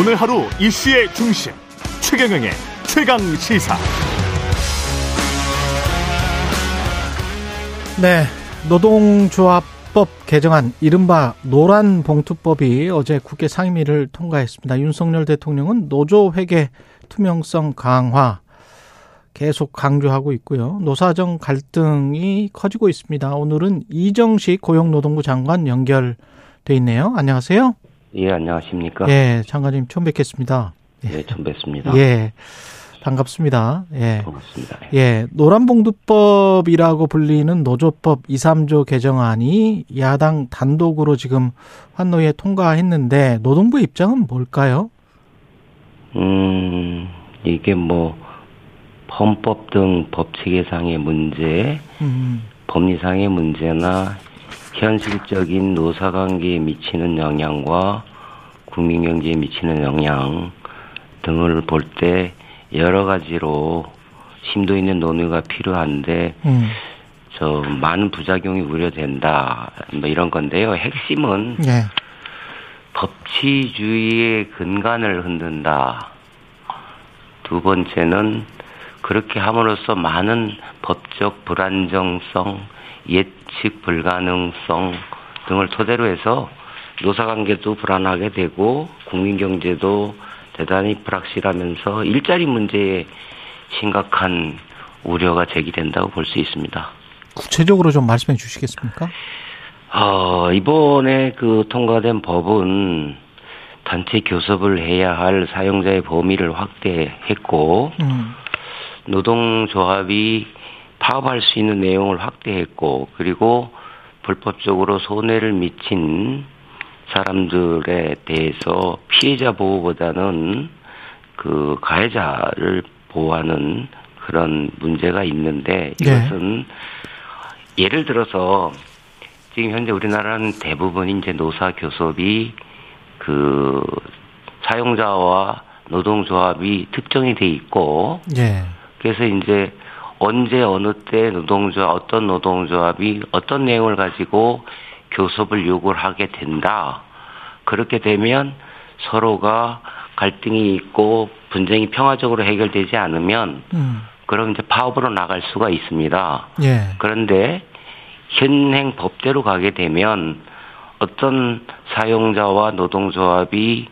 오늘 하루 이슈의 중심 최경영의 최강 시사. 네, 노동조합법 개정안 이른바 노란 봉투법이 어제 국회 상임위를 통과했습니다. 윤석열 대통령은 노조 회계 투명성 강화 계속 강조하고 있고요. 노사정 갈등이 커지고 있습니다. 오늘은 이정식 고용노동부 장관 연결돼 있네요. 안녕하세요. 예, 안녕하십니까? 예, 장관님 처음 뵙겠습니다. 예, 처음 뵙습니다. 예. 반갑습니다. 예. 반갑습니다. 예. 노란봉투법이라고 불리는 노조법 2, 3조 개정안이 야당 단독으로 지금 환노위에 통과했는데 노동부 입장은 뭘까요? 음, 이게 뭐 헌법 등 법체계상의 문제, 음, 법리상의 문제나 현실적인 노사관계에 미치는 영향과 국민경제에 미치는 영향 등을 볼 때 여러 가지로 심도 있는 논의가 필요한데 음, 저 많은 부작용이 우려된다 뭐 이런 건데요. 핵심은 예. 법치주의의 근간을 흔든다. 두 번째는 그렇게 함으로써 많은 법적 불안정성, 예측 불가능성 등을 토대로 해서 노사관계도 불안하게 되고 국민 경제도 대단히 불확실하면서 일자리 문제에 심각한 우려가 제기된다고 볼 수 있습니다. 구체적으로 좀 말씀해 주시겠습니까? 어, 이번에 그 통과된 법은 단체 교섭을 해야 할 사용자의 범위를 확대했고, 음, 노동조합이 파업할 수 있는 내용을 확대했고, 그리고 불법적으로 손해를 미친 사람들에 대해서 피해자 보호보다는 그 가해자를 보호하는 그런 문제가 있는데 네. 이것은 예를 들어서 지금 현재 우리나라는 대부분 이제 노사 교섭이 그 사용자와 노동조합이 특정이 돼 있고 예. 그래서 이제 언제 어느 때 노동조합 어떤 노동조합이 어떤 내용을 가지고 교섭을 요구를 하게 된다. 그렇게 되면 서로가 갈등이 있고 분쟁이 평화적으로 해결되지 않으면 음, 그럼 이제 파업으로 나갈 수가 있습니다. 예. 그런데 현행 법대로 가게 되면 어떤 사용자와 노동조합이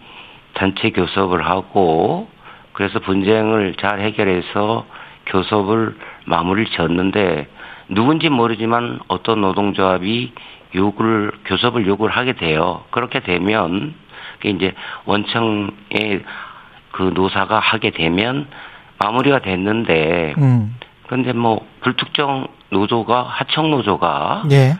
단체 교섭을 하고 그래서 분쟁을 잘 해결해서 교섭을 마무리를 지었는데 누군지 모르지만 어떤 노동조합이 요구를 교섭을 요구를 하게 돼요. 그렇게 되면 이제 원청의 그 노사가 하게 되면 마무리가 됐는데 음, 그런데 뭐 불특정 노조가 하청 노조가 예.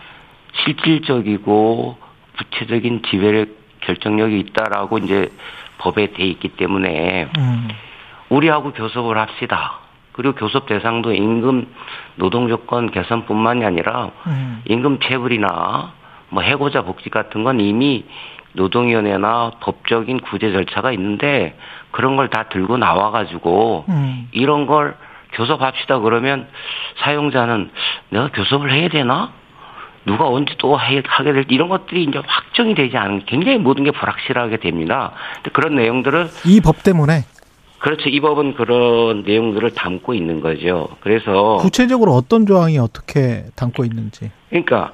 실질적이고 구체적인 지배력 결정력이 있다라고 이제 법에 돼 있기 때문에 음, 우리하고 교섭을 합시다. 그리고 교섭 대상도 임금 노동 조건 개선뿐만이 아니라 음, 임금 체불이나 뭐 해고자 복지 같은 건 이미 노동위원회나 법적인 구제 절차가 있는데 그런 걸 다 들고 나와가지고 음, 이런 걸 교섭합시다 그러면 사용자는 내가 교섭을 해야 되나? 누가 언제 또 해- 하게 될지 이런 것들이 이제 확정이 되지 않은 굉장히 모든 게 불확실하게 됩니다. 근데 그런 내용들을 이법 때문에 그렇죠. 이 법은 그런 내용들을 담고 있는 거죠. 그래서 구체적으로 어떤 조항이 어떻게 담고 있는지. 그러니까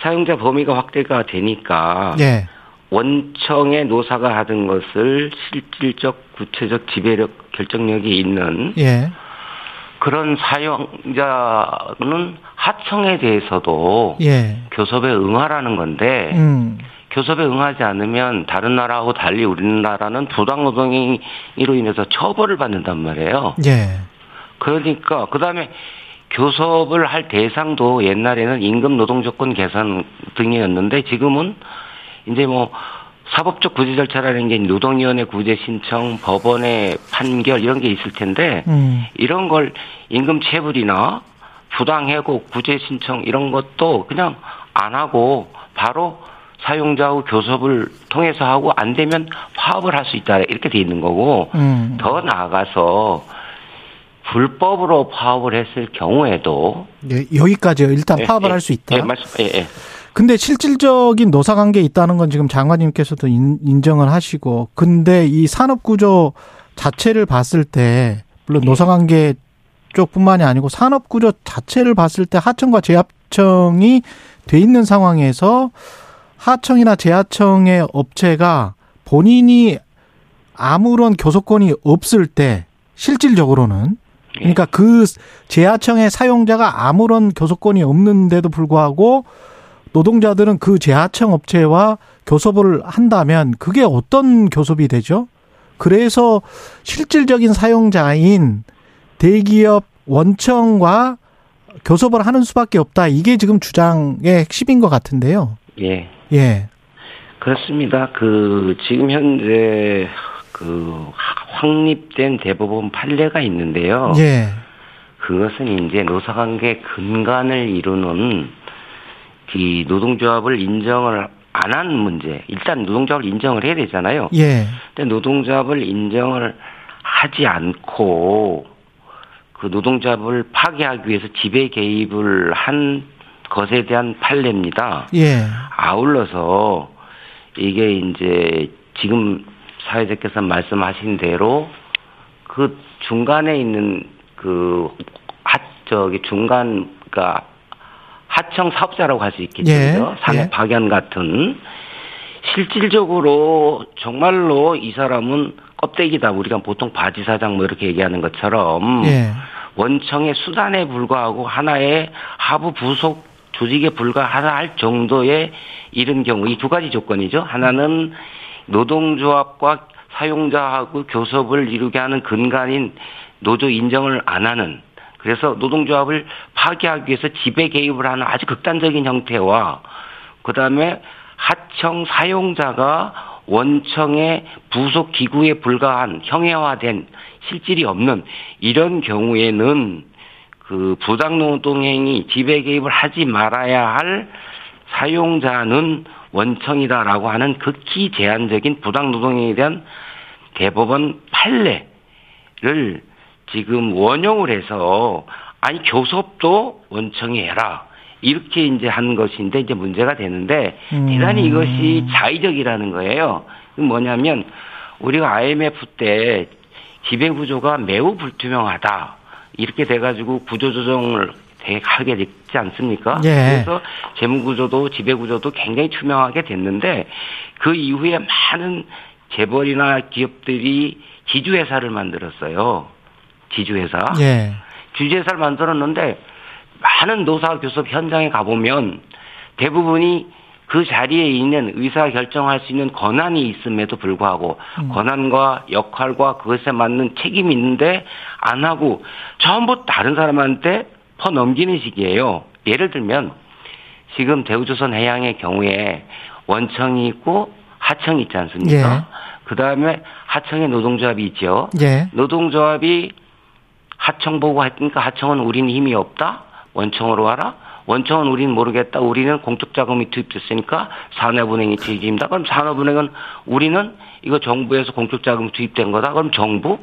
사용자 범위가 확대가 되니까 예. 원청의 노사가 하던 것을 실질적 구체적 지배력 결정력이 있는 예. 그런 사용자는 하청에 대해서도 예. 교섭에 응하라는 건데 음. 교섭에 응하지 않으면 다른 나라하고 달리 우리나라는 부당 노동으로 인해서 처벌을 받는단 말이에요. 예. 그러니까 그다음에 교섭을 할 대상도 옛날에는 임금 노동 조건 개선 등이었는데 지금은 이제 뭐 사법적 구제 절차라는 게 노동위원회 구제 신청, 법원의 판결 이런 게 있을 텐데 음. 이런 걸 임금 체불이나 부당해고 구제 신청 이런 것도 그냥 안 하고 바로 사용자하고 교섭을 통해서 하고 안 되면 파업을 할 수 있다 이렇게 돼 있는 거고 음. 더 나아가서 불법으로 파업을 했을 경우에도 예, 여기까지요. 일단 예, 파업을 예, 할수 있다. 예, 말씀, 예, 예. 근데 실질적인 노사 관계에 있다는 건 지금 장관님께서도 인, 인정을 하시고 근데 이 산업 구조 자체를 봤을 때 물론 예. 노사 관계 쪽뿐만이 아니고 산업 구조 자체를 봤을 때 하청과 제합청이 돼 있는 상황에서 하청이나 제하청의 업체가 본인이 아무런 교섭권이 없을 때 실질적으로는 그러니까 그 제하청의 사용자가 아무런 교섭권이 없는데도 불구하고 노동자들은 그 제하청 업체와 교섭을 한다면 그게 어떤 교섭이 되죠? 그래서 실질적인 사용자인 대기업 원청과 교섭을 하는 수밖에 없다. 이게 지금 주장의 핵심인 것 같은데요. 예. 예. 그렇습니다. 그 지금 현재 그 확립된 대법원 판례가 있는데요. 예. 그것은 이제 노사관계 근간을 이루는 이 노동조합을 인정을 안 한 문제. 일단 노동조합을 인정을 해야 되잖아요. 예. 근데 노동조합을 인정을 하지 않고 그 노동조합을 파괴하기 위해서 지배 개입을 한 것에 대한 판례입니다. 예. 아울러서 이게 이제 지금 사회자께서 말씀하신 대로 그 중간에 있는 그 하, 저기 중간, 그니까 하청 사업자라고 할 수 있겠죠. 예? 산업 예. 박연 같은 실질적으로 정말로 이 사람은 껍데기다. 우리가 보통 바지 사장 뭐 이렇게 얘기하는 것처럼 예. 원청의 수단에 불과하고 하나의 하부 부속 조직에 불과할 정도의 이른 경우 이 두 가지 조건이죠. 하나는 노동조합과 사용자하고 교섭을 이루게 하는 근간인 노조 인정을 안 하는 그래서 노동조합을 파괴하기 위해서 지배 개입을 하는 아주 극단적인 형태와 그다음에 하청 사용자가 원청의 부속 기구에 불과한 형해화된 실질이 없는 이런 경우에는 그 부당노동행위 지배 개입을 하지 말아야 할 사용자는 원청이다라고 하는 극히 제한적인 부당노동행위에 대한 대법원 판례를 지금 원용을 해서 아니 교섭도 원청이 해라 이렇게 이제 한 것인데 이제 문제가 되는데 음. 대단히 이것이 자의적이라는 거예요. 그 뭐냐면 우리가 IMF 때 지배 구조가 매우 불투명하다 이렇게 돼가지고 구조 조정을 되게 하게 됐지 않습니까? 예. 그래서 재무 구조도 지배 구조도 굉장히 투명하게 됐는데 그 이후에 많은 재벌이나 기업들이 지주회사를 만들었어요. 지주회사. 예. 주주회사를 만들었는데 많은 노사 교섭 현장에 가보면 대부분이 그 자리에 있는 의사 결정할 수 있는 권한이 있음에도 불구하고 음. 권한과 역할과 그것에 맞는 책임이 있는데 안 하고 전부 다른 사람한테 퍼 넘기는 식이에요. 예를 들면 지금 대우조선 해양의 경우에 원청이 있고 하청이 있지 않습니까? 예. 그 다음에 하청에 노동조합이 있죠. 예. 노동조합이 하청 보고 했으니까 하청은 우리는 힘이 없다. 원청으로 와라. 원청은 우리는 모르겠다. 우리는 공적 자금이 투입됐으니까 산업은행이 책임다. 그럼 산업은행은 우리는 이거 정부에서 공적 자금 투입된 거다. 그럼 정부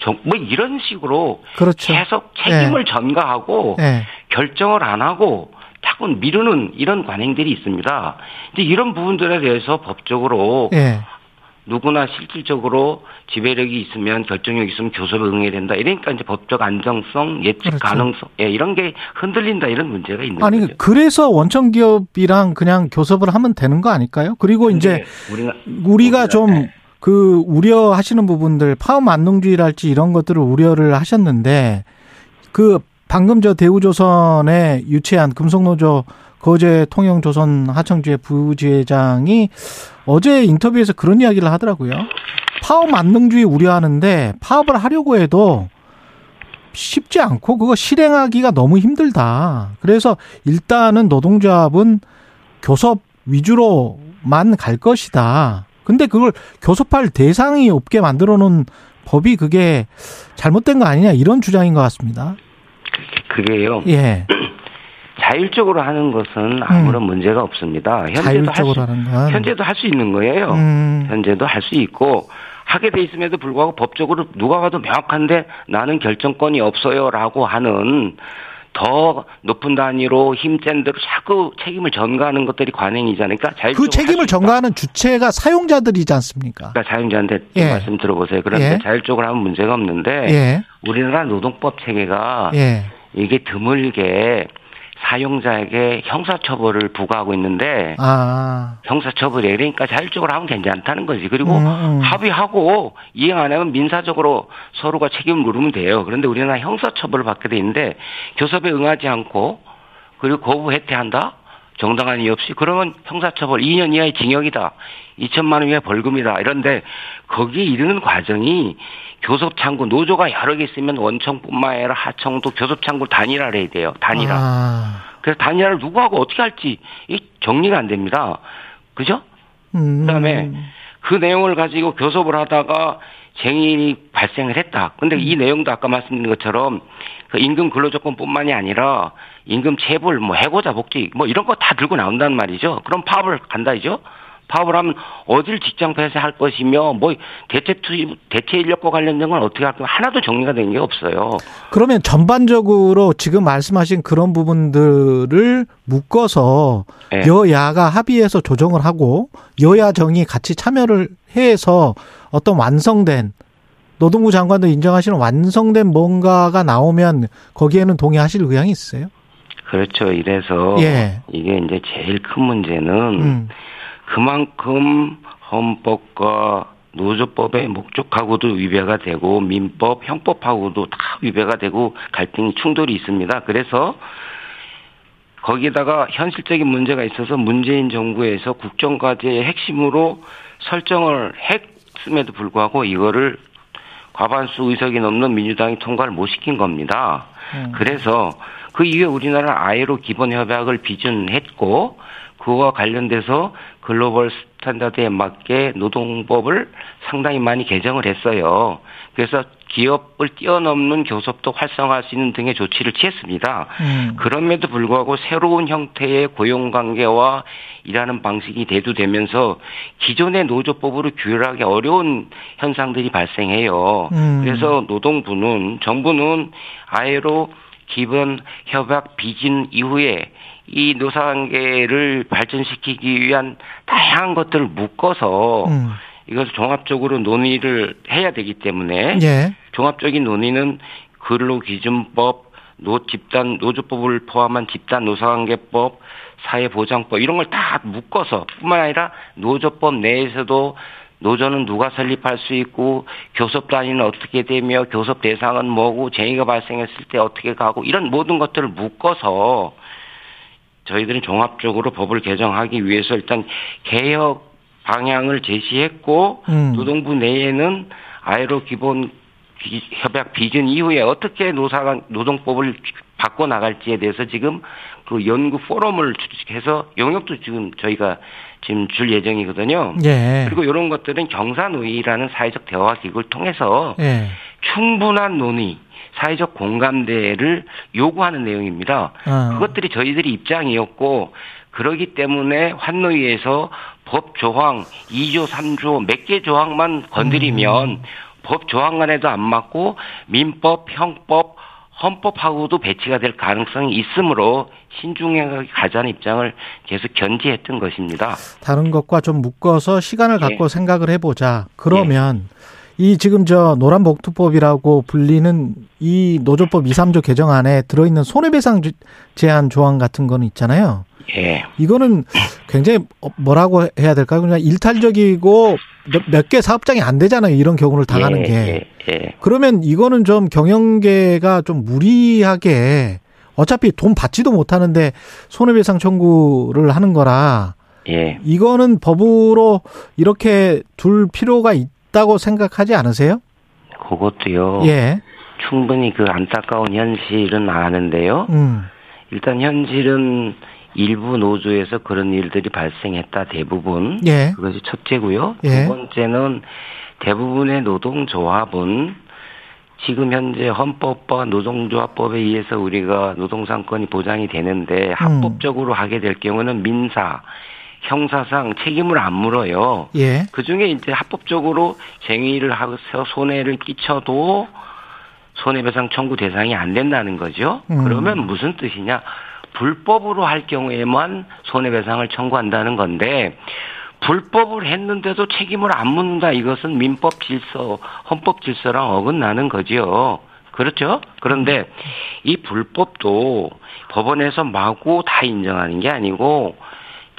정, 뭐 이런 식으로 그렇죠. 계속 책임을 전가하고 예. 결정을 안 하고 자꾸 미루는 이런 관행들이 있습니다. 이제 이런 부분들에 대해서 법적으로 예. 누구나 실질적으로 지배력이 있으면 결정력이 있으면 교섭에 응해야 된다. 이러니까 이제 법적 안정성, 예측 그렇죠. 가능성, 예, 이런 게 흔들린다 이런 문제가 있는 아니 거죠. 그래서 원청 기업이랑 그냥 교섭을 하면 되는 거 아닐까요? 그리고 이제 우리가 우리가 우리가- 좀 네. 그 우려하시는 부분들 파업 만능주의랄지 이런 것들을 우려를 하셨는데 그 방금 저 대우조선에 유치한 금속노조 거제 통영조선 하청주의 부지회장이 어제 인터뷰에서 그런 이야기를 하더라고요. 파업 만능주의 우려하는데 파업을 하려고 해도 쉽지 않고 그거 실행하기가 너무 힘들다. 그래서 일단은 노동조합은 교섭 위주로만 갈 것이다. 근데 그걸 교섭할 대상이 없게 만들어 놓은 법이 그게 잘못된 거 아니냐 이런 주장인 것 같습니다. 그게요. 예. 자율적으로 하는 것은 아무런 문제가 없습니다. 현재도 할 음. 수. 현재도 할 수 있는 거예요. 음. 현재도 할 수 있고 하게 돼 있음에도 불구하고 법적으로 누가 봐도 명확한데 나는 결정권이 없어요라고 하는 더 높은 단위로 힘센 대로 자꾸 책임을 전가하는 것들이 관행이잖아요. 그러니까 그 책임을. 전가하는 주체가 사용자들이지 않습니까? 그러니까 자영자한테 예. 말씀 들어보세요. 그런데 예. 자율적으로 하면 문제가 없는데 예. 우리나라 노동법 체계가 예. 이게 드물게 사용자에게 형사처벌을 부과하고 있는데 아. 형사처벌이 그러니까 자율적으로 하면 괜찮다는 거지. 그리고 음, 음. 합의하고 이행 안 하면 민사적으로 서로가 책임을 물으면 돼요. 그런데 우리나라 형사처벌을 받게 돼 있는데 교섭에 응하지 않고 그리고 거부 해태한다? 정당한 이유 없이 그러면 형사처벌 2년 이하의 징역이다. 2천만 원 이하의 벌금이다. 이런데 거기에 이르는 과정이 교섭창구 노조가 여러 개 있으면 원청뿐만 아니라 하청도 교섭창구 단일화를 해야 돼요. 단일화. 아. 그래서 단일화를 누구하고 어떻게 할지 이 정리가 안 됩니다. 그죠? 음. 그다음에 그 내용을 가지고 교섭을 하다가 쟁인이 발생을 했다. 근데 이 내용도 아까 말씀드린 것처럼 그 임금 근로조건뿐만이 아니라 임금 체불, 뭐 해고자 복지, 뭐 이런 거 다 들고 나온다는 말이죠. 그럼 파업을 간다 이죠. 파업을 하면 어딜 직장 폐쇄할 것이며 뭐 대체 투입, 대체 인력과 관련된 건 어떻게 할거 하나도 정리가 된 게 없어요. 그러면 전반적으로 지금 말씀하신 그런 부분들을 묶어서 예. 여야가 합의해서 조정을 하고 여야 정이 같이 참여를 해서 어떤 완성된 노동부 장관도 인정하시는 완성된 뭔가가 나오면 거기에는 동의하실 의향이 있으세요? 그렇죠. 이래서 예. 이게 이제 제일 큰 문제는 음. 그만큼 헌법과 노조법의 목적하고도 위배가 되고 민법, 형법하고도 다 위배가 되고 갈등이 충돌이 있습니다. 그래서 거기다가 현실적인 문제가 있어서 문재인 정부에서 국정과제의 핵심으로 설정을 했음에도 불구하고 이거를 과반수 의석이 넘는 민주당이 통과를 못 시킨 겁니다. 음. 그래서 그 이후에 우리나라 ILO 기본 협약을 비준했고 그와 관련돼서 global standard에 맞게 노동법을 상당히 많이 개정을 했어요. 그래서 기업을 뛰어넘는 교섭도 활성화할 수 있는 등의 조치를 취했습니다. 음. 그럼에도 불구하고 새로운 형태의 고용관계와 일하는 방식이 대두되면서 기존의 노조법으로 규율하기 어려운 현상들이 발생해요. 음. 그래서 노동부는 정부는 ILO 기본 협약 비준 이후에 이 노사관계를 발전시키기 위한 다양한 것들을 묶어서 음. 이것을 종합적으로 논의를 해야 되기 때문에 예. 종합적인 논의는 근로기준법, 노 집단 노조법을 포함한 집단 노사관계법, 사회보장법 이런 걸 다 묶어서 뿐만 아니라 노조법 내에서도 노조는 누가 설립할 수 있고 교섭 단위는 어떻게 되며 교섭 대상은 뭐고 쟁의가 발생했을 때 어떻게 가고 이런 모든 것들을 묶어서 저희들은 종합적으로 법을 개정하기 위해서 일단 개혁 방향을 제시했고 음. 노동부 내에는 아이로 기본 비- 협약 비준 이후에 어떻게 노사관 노동법을 바꿔 나갈지에 대해서 지금 그 연구 포럼을 주식해서 영역도 지금 저희가 지금 줄 예정이거든요. 예. 그리고 이런 것들은 경사노위라는 사회적 대화 기구를 통해서 예. 충분한 논의, 사회적 공감대를 요구하는 내용입니다. 어. 그것들이 저희들이 입장이었고 그러기 때문에 환노위에서 법 조항 2조, 3조 몇 개 조항만 건드리면 음. 법 조항간에도 안 맞고 민법, 형법, 헌법하고도 배치가 될 가능성이 있으므로 신중하게 가자는 입장을 계속 견지했던 것입니다. 다른 것과 좀 묶어서 시간을 예. 갖고 생각을 해보자. 그러면 이 지금 저 노란복투법이라고 불리는 이 노조법 2, 3조 개정안에 들어있는 손해배상 주- 제한 조항 같은 거는 있잖아요. 예. 이거는 굉장히 어, 뭐라고 해야 될까요? 그냥 일탈적이고 몇 개 사업장이 안 되잖아요. 이런 경우를 당하는 예, 게. 예, 예. 그러면 이거는 좀 경영계가 좀 무리하게 어차피 돈 받지도 못하는데 손해배상 청구를 하는 거라 예. 이거는 법으로 이렇게 둘 필요가 있 다고 생각하지 않으세요? 그것도요. 예. 충분히 그 안타까운 현실은 아는데요. 음. 일단 현실은 일부 노조에서 그런 일들이 발생했다 대부분. 예. 그것이 첫째고요. 예. 두 번째는 대부분의 노동조합은 지금 현재 헌법과 노동조합법에 의해서 우리가 노동상권이 보장이 되는데 음. 합법적으로 하게 될 경우는 민사, 형사상 책임을 안 물어요. 예. 그 중에 이제 합법적으로 쟁의를 하고서 손해를 끼쳐도 손해배상 청구 대상이 안 된다는 거죠. 음. 그러면 무슨 뜻이냐? 불법으로 할 경우에만 손해배상을 청구한다는 건데 불법을 했는데도 책임을 안 묻는다. 이것은 민법 질서, 헌법 질서랑 어긋나는 거지요. 그렇죠? 그런데 이 불법도 법원에서 마구 다 인정하는 게 아니고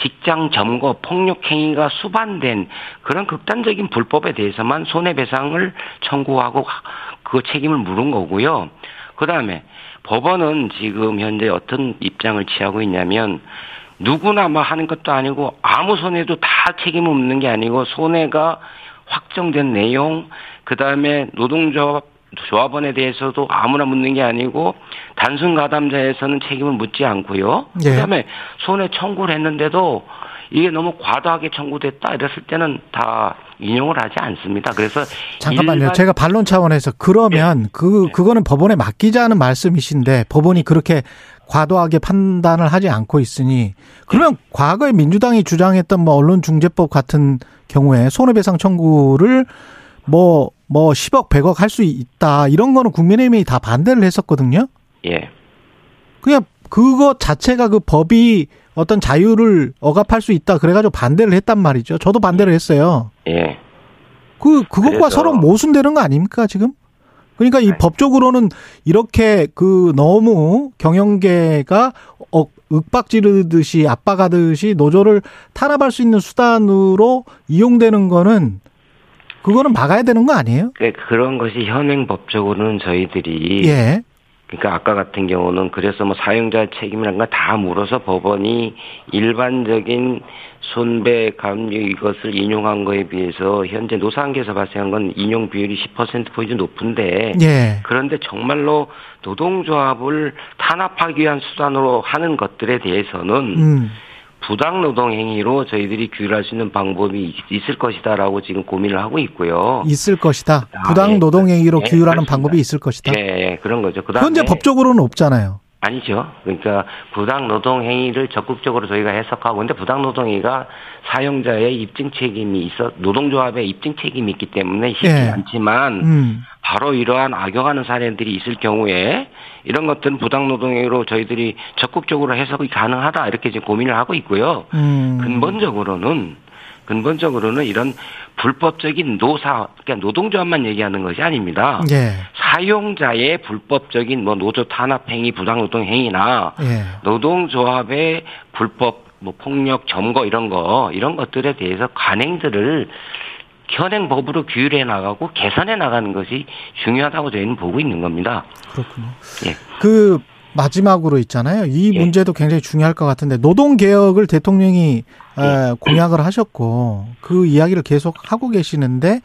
직장 점거 폭력 행위가 수반된 그런 극단적인 불법에 대해서만 손해배상을 청구하고 그 책임을 물은 거고요. 그 다음에 법원은 지금 현재 어떤 입장을 취하고 있냐면 누구나 뭐 하는 것도 아니고 아무 손해도 다 책임을 묻는 게 아니고 손해가 확정된 내용 그 다음에 노동조합 조합원에 대해서도 아무나 묻는 게 아니고 단순 가담자에서는 책임을 묻지 않고요. 예. 그다음에 손해 청구를 했는데도 이게 너무 과도하게 청구됐다 이랬을 때는 다 인용을 하지 않습니다. 그래서 잠깐만요. 일반- 제가 반론 차원에서 그러면 그 네. 그거는 법원에 맡기자는 말씀이신데 법원이 그렇게 과도하게 판단을 하지 않고 있으니 그러면 과거에 민주당이 주장했던 뭐 언론중재법 같은 경우에 손해배상 청구를 뭐, 뭐 10억, 100억 할 수 있다. 이런 거는 국민의힘이 다 반대를 했었거든요. 예. 그냥 그거 자체가 그 법이 어떤 자유를 억압할 수 있다. 그래가지고 반대를 했단 말이죠. 저도 반대를 했어요. 예. 그, 그것과 그래서- 서로 모순되는 거 아닙니까, 지금? 그러니까 이 아니. 법적으로는 이렇게 그 너무 경영계가 어, 윽박지르듯이 압박하듯이 노조를 탄압할 수 있는 수단으로 이용되는 거는 그거는 막아야 되는 거 아니에요? 그- 그런 것이 현행 법적으로는 저희들이 예. 그러니까 아까 같은 경우는 그래서 뭐 사용자 책임이란 걸다 물어서 법원이 일반적인 손배 감유 이것을 인용한 거에 비해서 현재 노사관계에서 발생한 건 인용 비율이 10% 포인트 높은데 예. 그런데 정말로 노동조합을 탄압하기 위한 수단으로 하는 것들에 대해서는 음. 부당 노동 행위로 저희들이 규율할 수 있는 방법이 있- 있을 것이다라고 지금 고민을 하고 있고요. 있을 것이다. 아, 부당 예. 노동 행위로 예, 규율하는 그렇습니다. 방법이 있을 것이다. 예, 예, 그런 거죠. 그다음에 현재 법적으로는 없잖아요. 아니죠. 그러니까 부당 노동 행위를 적극적으로 저희가 해석하고 근데 부당 노동 행위가 사용자의 입증 책임이 있어 노동조합의 입증 책임이 있기 때문에 쉽지 예. 않지만 음. 바로 이러한 악용하는 사례들이 있을 경우에 이런 것들은 부당 노동 행위로 저희들이 적극적으로 해석이 가능하다 이렇게 지금 고민을 하고 있고요. 음. 근본적으로는 근본적으로는 이런 불법적인 노사 그러니까 노동조합만 얘기하는 것이 아닙니다. 예. 사용자의 불법적인 뭐 노조 탄압 행위, 부당 노동 행위나 예. 노동조합의 불법 뭐 폭력 점거 이런 거 이런 것들에 대해서 관행들을 현행 법으로 규율해 나가고 개선해 나가는 것이 중요하다고 저희는 보고 있는 겁니다. 그렇군요. 예. 그 마지막으로 있잖아요. 이 예. 문제도 굉장히 중요할 것 같은데 노동 개혁을 대통령이 예. 에, 공약을 하셨고 그 이야기를 계속 하고 계시는데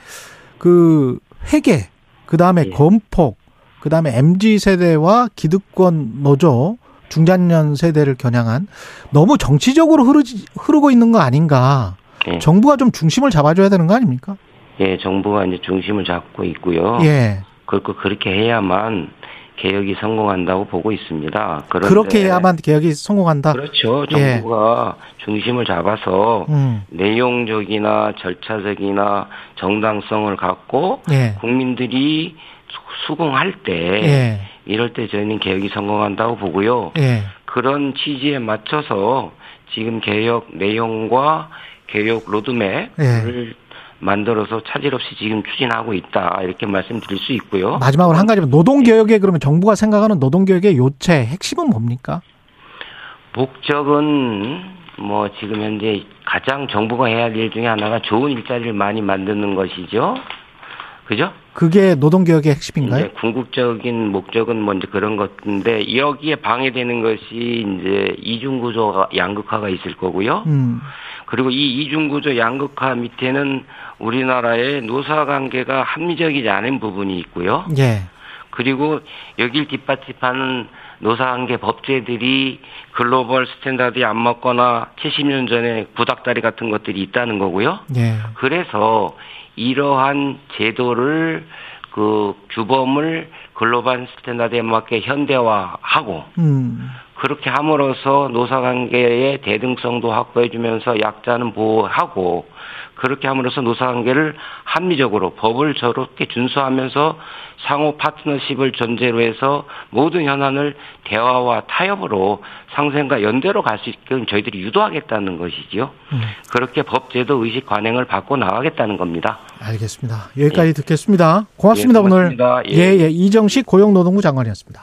그 회계 그 다음에 예. 건폭 그 다음에 MZ 세대와 기득권 노조 중장년 세대를 겨냥한 너무 정치적으로 흐르지, 흐르고 있는 거 아닌가? 예. 정부가 좀 중심을 잡아줘야 되는 거 아닙니까? 예, 정부가 이제 중심을 잡고 있고요. 예. 그렇고 그렇게 해야만 개혁이 성공한다고 보고 있습니다. 그런데 그렇게 해야만 개혁이 성공한다. 그렇죠. 예. 정부가 중심을 잡아서 음. 내용적이나 절차적이나 정당성을 갖고 예. 국민들이 수- 수긍할 때 예. 이럴 때 저희는 개혁이 성공한다고 보고요. 예. 그런 취지에 맞춰서 지금 개혁 내용과 개혁 로드맵을 예. 만들어서 차질 없이 지금 추진하고 있다 이렇게 말씀드릴 수 있고요. 마지막으로 한 가지만 노동 개혁에 그러면 정부가 생각하는 노동 개혁의 요체 핵심은 뭡니까? 목적은 뭐 지금 현재 가장 정부가 해야 할일 중에 하나가 좋은 일자리를 많이 만드는 것이죠. 그죠? 그게 노동 개혁의 핵심인가요? 이제 궁극적인 목적은 먼저 그런 것인데 여기에 방해되는 것이 이제 이중 구조가 양극화가 있을 거고요. 음. 그리고 이 이중 구조 양극화 밑에는 우리나라의 노사 관계가 합리적이지 않은 부분이 있고요. 예. 그리고 여길 뒷받침하는 노사관계 법제들이 global standard에 안 맞거나 70년 전에 구닥다리 같은 것들이 있다는 거고요. 예. 그래서 이러한 제도를 그 규범을 global standard에 맞게 현대화하고 음. 그렇게 함으로써 노사관계의 대등성도 확보해주면서 약자는 보호하고 그렇게 함으로써 노사관계를 합리적으로 법을 저렇게 준수하면서 상호 파트너십을 전제로 해서 모든 현안을 대화와 타협으로 상생과 연대로 갈 수 있게끔 저희들이 유도하겠다는 것이지요. 음. 그렇게 법제도 의식 관행을 바꿔 나가겠다는 겁니다. 알겠습니다. 여기까지 예. 듣겠습니다. 고맙습니다, 예, 고맙습니다. 오늘. 예, 예. 이정식 고용노동부 장관이었습니다.